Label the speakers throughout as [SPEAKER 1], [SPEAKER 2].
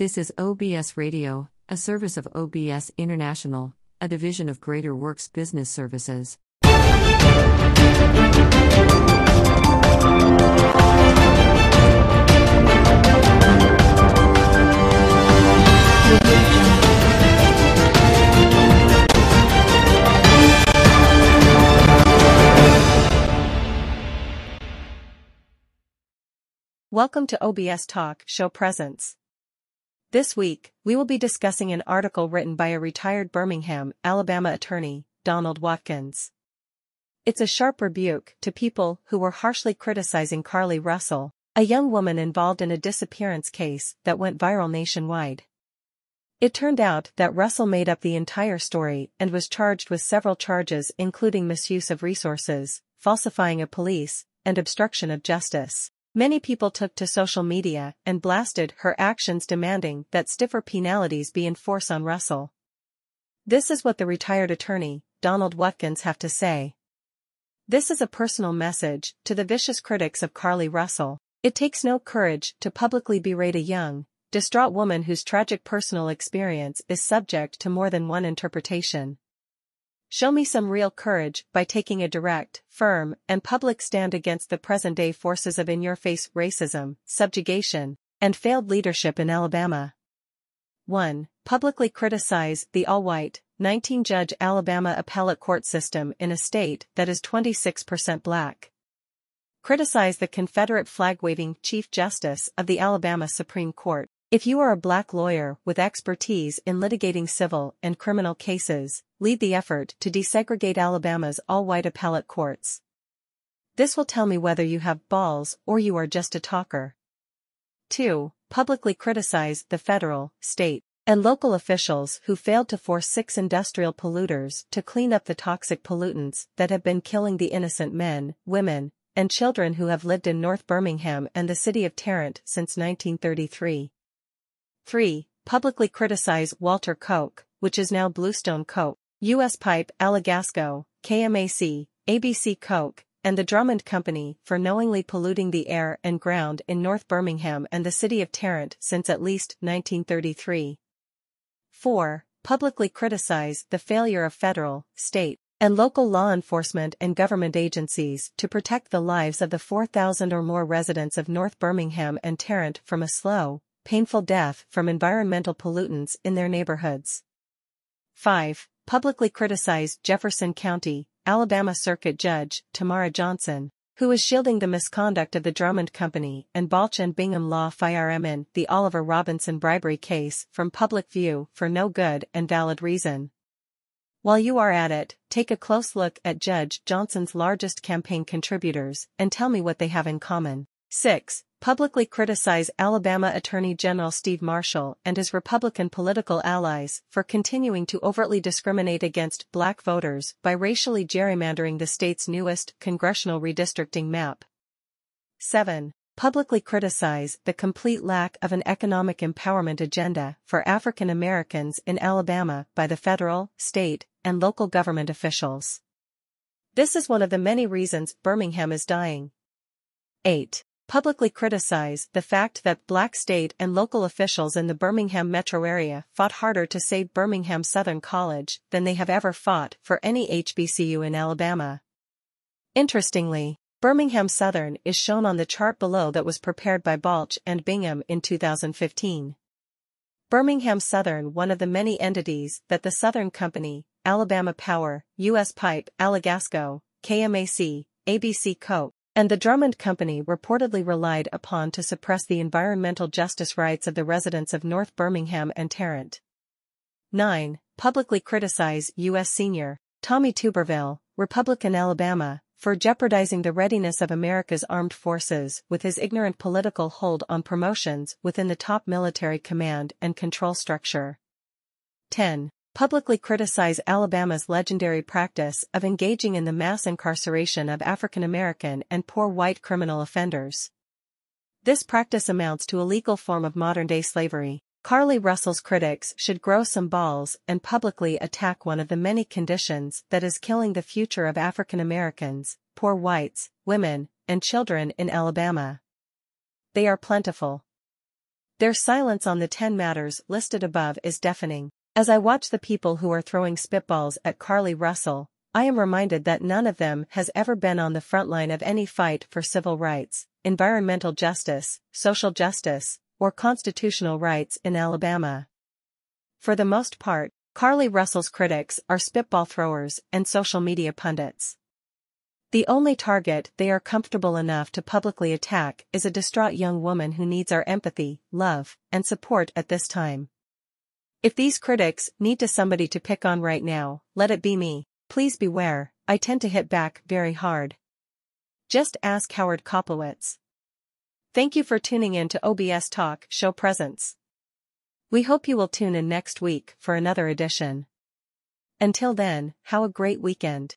[SPEAKER 1] This is OBS Radio, a service of OBS International, a division of Greater Works Business Services.
[SPEAKER 2] Welcome to OBS Talk Show Presents. This week, we will be discussing an article written by a retired Birmingham, Alabama attorney, Donald Watkins. It's a sharp rebuke to people who were harshly criticizing Carlee Russell, a young woman involved in a disappearance case that went viral nationwide. It turned out that Russell made up the entire story and was charged with several charges including misuse of resources, falsifying a police, and obstruction of justice. Many people took to social media and blasted her actions demanding that stiffer penalties be enforced on Russell. This is what the retired attorney, Donald Watkins have to say. This is a personal message to the vicious critics of Carlee Russell. It takes no courage to publicly berate a young, distraught woman whose tragic personal experience is subject to more than one interpretation. Show me some real courage by taking a direct, firm, and public stand against the present-day forces of in-your-face racism, subjugation, and failed leadership in Alabama. 1. Publicly criticize the all-white, 19-judge Alabama appellate court system in a state that is 26% black. Criticize the Confederate flag-waving Chief Justice of the Alabama Supreme Court. If you are a black lawyer with expertise in litigating civil and criminal cases, lead the effort to desegregate Alabama's all-white appellate courts. This will tell me whether you have balls or you are just a talker. 2. Publicly criticize the federal, state, and local officials who failed to force six industrial polluters to clean up the toxic pollutants that have been killing the innocent men, women, and children who have lived in North Birmingham and the city of Tarrant since 1933. 3. Publicly criticize Walter Coke, which is now Bluestone Coke, U.S. Pipe, Alagasco, KMAC, ABC Coke, and the Drummond Company for knowingly polluting the air and ground in North Birmingham and the city of Tarrant since at least 1933. 4. Publicly criticize the failure of federal, state, and local law enforcement and government agencies to protect the lives of the 4,000 or more residents of North Birmingham and Tarrant from a slow, painful death from environmental pollutants in their neighborhoods. 5. Publicly criticize Jefferson County, Alabama Circuit Judge Tamara Johnson, who is shielding the misconduct of the Drummond Company and Balch and Bingham Law Firm in the Oliver Robinson bribery case from public view for no good and valid reason. While you are at it, take a close look at Judge Johnson's largest campaign contributors and tell me what they have in common. 6 publicly criticize Alabama Attorney General Steve Marshall and his Republican political allies for continuing to overtly discriminate against black voters by racially gerrymandering the state's newest congressional redistricting map. 7. Publicly criticize the complete lack of an economic empowerment agenda for African Americans in Alabama by the federal, state, and local government officials. This is one of the many reasons Birmingham is dying. 8 publicly criticize the fact that black state and local officials in the Birmingham metro area fought harder to save Birmingham Southern College than they have ever fought for any HBCU in Alabama. Interestingly, Birmingham Southern is shown on the chart below that was prepared by Balch and Bingham in 2015. Birmingham Southern one of the many entities that the Southern Company, Alabama Power, U.S. Pipe, Alagasco, KMAC, ABC Coke, and the Drummond Company reportedly relied upon to suppress the environmental justice rights of the residents of North Birmingham and Tarrant. 9. Publicly criticize U.S. Senior, Tommy Tuberville, Republican Alabama, for jeopardizing the readiness of America's armed forces with his ignorant political hold on promotions within the top military command and control structure. 10 publicly criticize Alabama's legendary practice of engaging in the mass incarceration of African American and poor white criminal offenders. This practice amounts to a legal form of modern-day slavery. Carlee Russell's critics should grow some balls and publicly attack one of the many conditions that is killing the future of African Americans, poor whites, women, and children in Alabama. They are plentiful. Their silence on the 10 matters listed above is deafening. As I watch the people who are throwing spitballs at Carlee Russell, I am reminded that none of them has ever been on the front line of any fight for civil rights, environmental justice, social justice, or constitutional rights in Alabama. For the most part, Carlee Russell's critics are spitball throwers and social media pundits. The only target they are comfortable enough to publicly attack is a distraught young woman who needs our empathy, love, and support at this time. If these critics need to somebody to pick on right now, let it be me. Please beware, I tend to hit back very hard. Just ask Howard Koplowitz. Thank you for tuning in to OBS Talk Show Presents. We hope you will tune in next week for another edition. Until then, have a great weekend.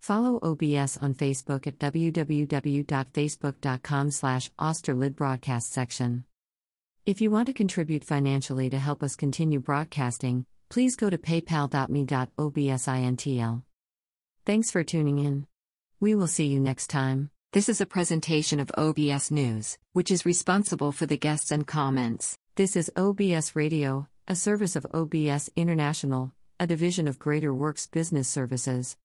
[SPEAKER 1] Follow OBS on Facebook at www.facebook.com slash Broadcast section. If you want to contribute financially to help us continue broadcasting, please go to paypal.me.obsintl. Thanks for tuning in. We will see you next time. This is a presentation of OBS News, which is responsible for the guests and comments. This is OBS Radio, a service of OBS International, a division of Greater Works Business Services.